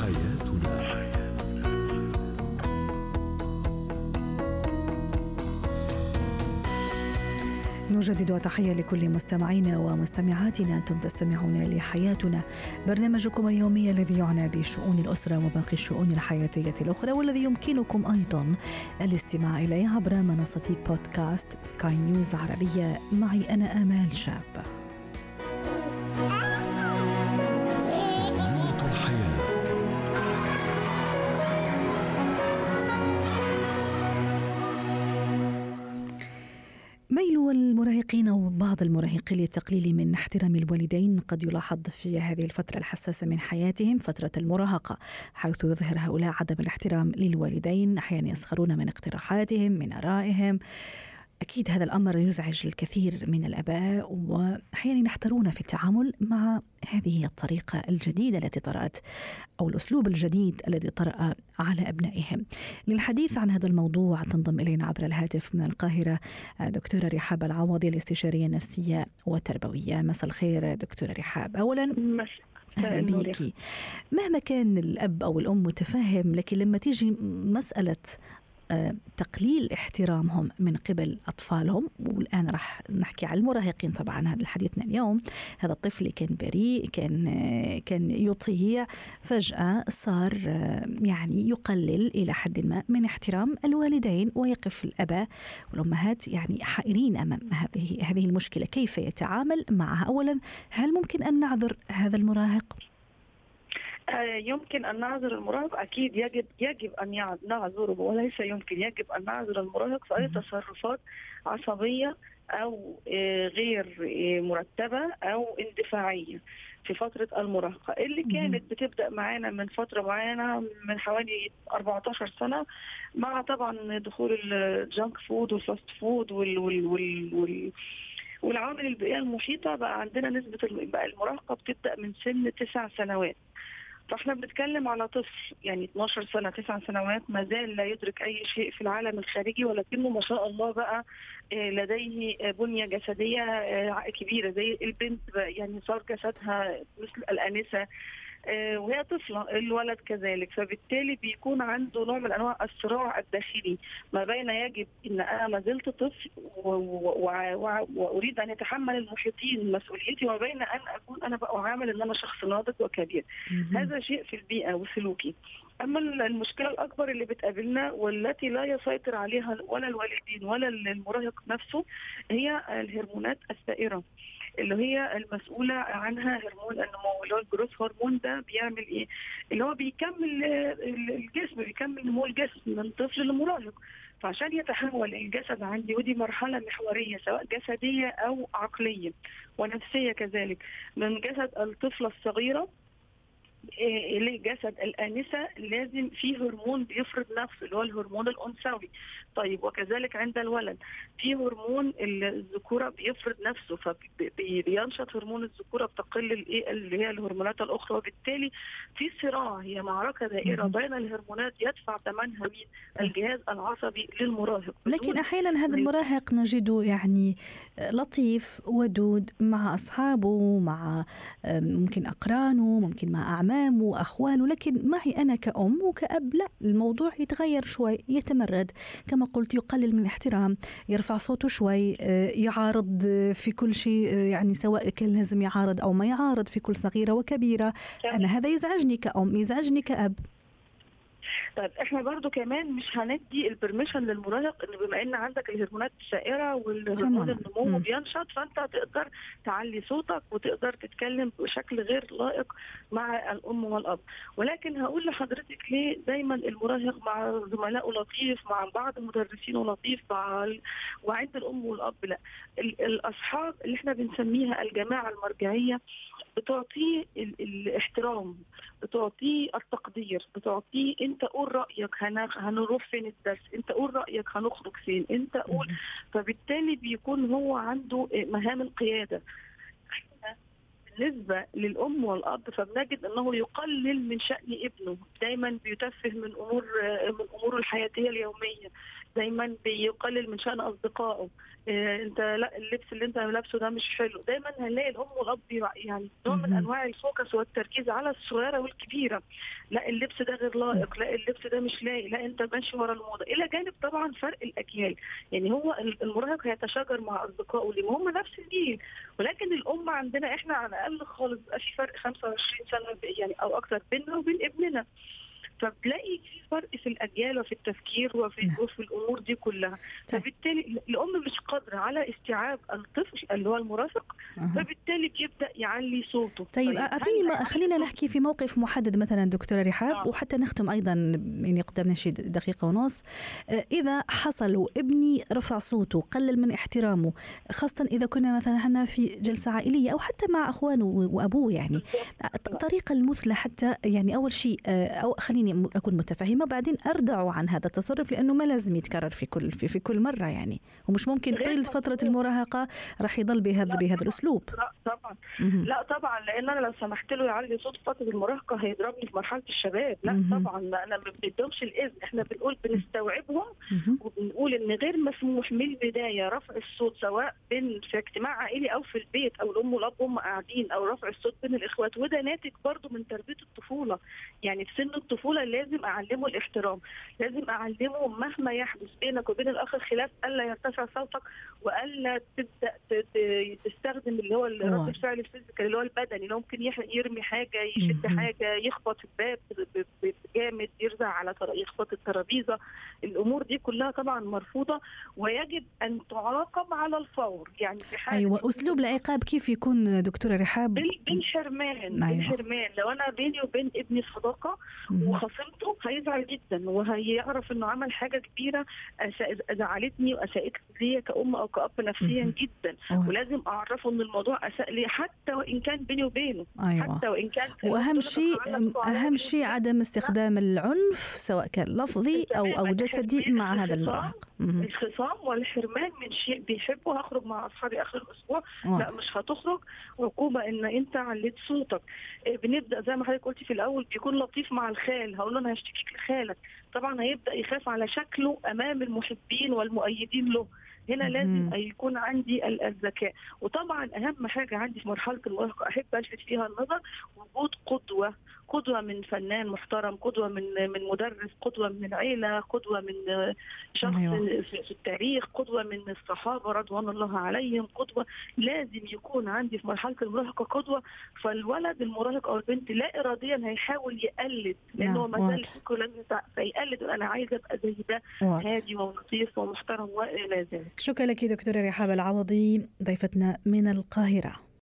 حياتنا. نجدد تحية لكل مستمعينا ومستمعاتنا. أنتم تستمعون لحياتنا. برنامجكم اليومي الذي يعنى بشؤون الأسرة وباقي الشؤون الحياتية الأخرى والذي يمكنكم أيضا الاستماع إليه عبر منصة بودكاست سكاي نيوز عربية معي أنا آمال شاب. بعض المراهقين للتقليل من احترام الوالدين قد يلاحظ في هذه الفترة الحساسة من حياتهم فترة المراهقة حيث يظهر هؤلاء عدم الاحترام للوالدين أحيانا يسخرون من اقتراحاتهم من آرائهم. أكيد هذا الأمر يزعج الكثير من الآباء وأحيانا يحترون في التعامل مع هذه الطريقة الجديدة التي طرأت أو الأسلوب الجديد الذي طرأ على أبنائهم. للحديث عن هذا الموضوع تنضم إلينا عبر الهاتف من القاهرة دكتورة رحاب العوضي الاستشارية النفسية والتربوية. مساء الخير دكتورة رحاب. أولا أهلا بيكي مهما كان الأب أو الأم متفهم لكن لما تيجي مسألة تقليل احترامهم من قبل أطفالهم والآن راح نحكي على المراهقين طبعا هذا حديثنا اليوم. هذا الطفل كان بريء كان كان يطيع فجأة صار يعني يقلل إلى حد ما من احترام الوالدين ويقف الآباء. والأمهات يعني حائرين أمام هذه هذه المشكلة. كيف يتعامل معها؟ أولا هل ممكن أن نعذر هذا المراهق؟ يمكن أن نعذر المراهق. أكيد يجب يجب أن نعذره وليس يمكن يجب أن نعذر المراهق في أي تصرفات عصبية أو آه، غير آه، مرتبة أو اندفاعية في فترة المراهقة. اللي كانت بتبدأ معانا من فترة معينة من حوالي 14 سنة مع طبعا دخول ال junk food وال fast food وال, وال, وال, وال والعوامل البيئية المحيطة بقى عندنا نسبة بقى المراهقة بتبدأ من سن تسع سنوات. فاحنا بنتكلم على طفل يعني 12 سنة 9 سنوات ما زال لا يدرك أي شيء في العالم الخارجي ولكنه ما شاء الله بقى آه، لديه آه، بنية جسدية آه، كبيرة زي البنت يعني صار جسدها مثل الأنسة. وهي طفلة الولد كذلك. فبالتالي بيكون عنده نوع من أنواع الصراع الداخلي ما بين يجب أن أنا ما زلت طفل وأريد أن يتحمل المحيطين مسؤوليتي وما بين أن أكون أنا بأعامل أن أنا شخص ناضج وكبير. هذا شيء في البيئة وسلوكي. أما المشكلة الأكبر اللي بتقابلنا والتي لا يسيطر عليها ولا الوالدين ولا المراهق نفسه هي الهرمونات السائرة اللي هي المسؤولة عنها هرمون النمو الجروث هرمون ده بيعمل إيه؟ اللي هو بيكمل الجسم بيكمل نمو الجسم من طفل لمراهق فعشان يتحول الجسد عندي ودي مرحلة محورية سواء جسدية أو عقلية ونفسية كذلك من جسد الطفلة الصغيرة لجسد الآنسة لازم في هرمون بيفرض نفسه اللي هو الهرمون الأنثوي. طيب وكذلك عند الولد في هرمون الذكورة بيفرض نفسه فبينشط هرمون الذكورة بتقل الايه اللي هي الهرمونات الأخرى وبالتالي في صراع هي معركة دائرة بين الهرمونات يدفع ثمنها مين الجهاز العصبي للمراهق. لكن أحيانا هذا المراهق نجده يعني لطيف ودود مع أصحابه مع ممكن أقرانه ممكن مع أعماله. أعمامه وأخواله لكن معي أنا كأم وكأب لا الموضوع يتغير شوي يتمرد. كما قلت يقلل من الاحترام يرفع صوته شوي آه، يعارض في كل شيء آه، يعني سواء كان لازم يعارض أو ما يعارض في كل صغيرة وكبيرة. أنا هذا يزعجني كأم يزعجني كأب. طيب إحنا برضو كمان مش هندي البرميشن للمراهق إن بما إن عندك الهرمونات السائره والهرمون النمو بينشط فأنت تقدر تعلي صوتك وتقدر تتكلم بشكل غير لائق مع الأم والأب. ولكن هقول لحضرتك ليه دايما المراهق مع زملائه لطيف مع بعض مدرسينه لطيف مع وعند الأم والأب لا. الأصحاب اللي إحنا بنسميها الجماعة المرجعية بتعطيه الاحترام بتعطيه التقدير بتعطيه أنت قول رأيك هنروح فين الدرس؟ انت قول رأيك هنخرج فين؟ انت قول. فبالتالي بيكون هو عنده مهام القيادة. بالنسبة للأم والأب فبنجد أنه يقلل من شأن ابنه. دايما بيتفه من أمور من اموره الحياتية اليومية. دايما بيقلل من شأن أصدقائه. إيه انت لا اللبس اللي انت لابسه ده مش حلو. دايما هنلاقي الأم والأب يعني نوع من أنواع الفوكس والتركيز على الصغيرة والكبيرة. لا اللبس ده غير لائق. لا اللبس ده مش لايق. لا انت ماشي ورا الموضة. إلى جانب طبعا فرق الأجيال. يعني هو المراهق هيتشاجر مع أصدقائه اللي هم نفس الجيل. ولكن الأم عندنا إحنا على الأقل خالص بقى في فرق 25 سنة يعني أو أكثر بيننا وبين ابننا. فبتلاقي في فرق في الأجيال وفي التفكير وفي نعم. وفي الأمور دي كلها طيب. فبالتالي الأم مش قادرة على استيعاب الطفل اللي هو المرافق أه. فبالتالي بيبدأ يعلي صوته طيب, طيب أعطيني ما خلينا نحكي في موقف محدد مثلا دكتورة رحاب آه. وحتى نختم أيضا يعني قدامنا شيء دقيقة ونص آه، إذا حصل وابني رفع صوته قلل من احترامه خاصه إذا كنا مثلا إحنا في جلسة عائلية أو حتى مع أخوانه وأبوه يعني الطريقة المثلى حتى يعني أول شيء آه، أو خليني يعني أكون متفهمة بعدين اردعوا عن هذا التصرف لأنه ما لازم يتكرر في كل في, في كل مرة يعني. ومش ممكن طيله فترة المراهقة راح يضل بهذا بهذا الأسلوب. لا طبعا. م- لا طبعا لأن أنا لو سمحت له يعلي صوت فترة المراهقة هيضربني في مرحلة الشباب. لا م- طبعا أنا ما بندهمش الإذن. إحنا بنقول بنستوعبهم م- وبنقول إن غير مسموح من البداية رفع الصوت سواء بين في اجتماع عائلي أو في البيت أو الأم والأب هم قاعدين أو رفع الصوت بين الإخوات. وده ناتج برضه من تربية الطفولة. يعني في سن الطفولة لازم أعلمه الاحترام. لازم أعلمه مهما يحدث بينك وبين الاخ خلاف ألا يرتفع صوتك وألا تبدأ تستخدم اللي هو رد الفعل الفيزيكال اللي هو البدني. اللي ممكن يرمي حاجة يشد حاجة يخبط الباب جامد يرزع على يخبط الترابيزة. الأمور دي كلها طبعا مرفوضة ويجب أن تعاقب على الفور. يعني في حالة أيوه أسلوب العقاب كيف يكون دكتورة رحاب؟ بالحرمان أيوة. بالحرمان لو أنا بيني وبين ابني صداقة وخصمته هيزعل جدا وهيعرف إنه عمل حاجة كبيرة زعلتني واساءت لي كأم أو كأب نفسيا جدا. ولازم أعرفه إن الموضوع أساء لي حتى وإن كان بيني وبينه. أيوة. حتى وإن كان وأهم شيء أهم شيء عدم استخدام العنف سواء كان لفظي أو أو جسدي مع هذا المراهق الخصام والحرمان من شيء بيحبه هخرج مع أصحابي آخر الأسبوع. لا مش هتخرج. عقوبه إن أنت عليت صوتك. إيه، بنبدأ زي ما حضرتك قلتي في الأول بيكون لطيف مع الخال. هقول له أنا هشتكيك لخالك. طبعا هيبدأ يخاف على شكله أمام المحبين والمؤيدين له. هنا لازم يكون عندي الذكاء. وطبعا أهم حاجة عندي في مرحلة المراهقه أحب الفت فيها النظر وجود قدوة. قدوة من فنان محترم قدوة من من مدرس قدوة من العيله قدوة من شخص أيوة. في التاريخ قدوة من الصحابة رضوان الله عليهم قدوة لازم يكون عندي في مرحلة المراهقة قدوة فالولد المراهق أو البنت لا اراديا هيحاول يقلد لأنه نعم. ما زال فيقلد أنا عايزة أبقى زي ده هادي ولطيف ومحترم والى ذلك شكرا لك دكتورة رحاب العوضي ضيفتنا من القاهرة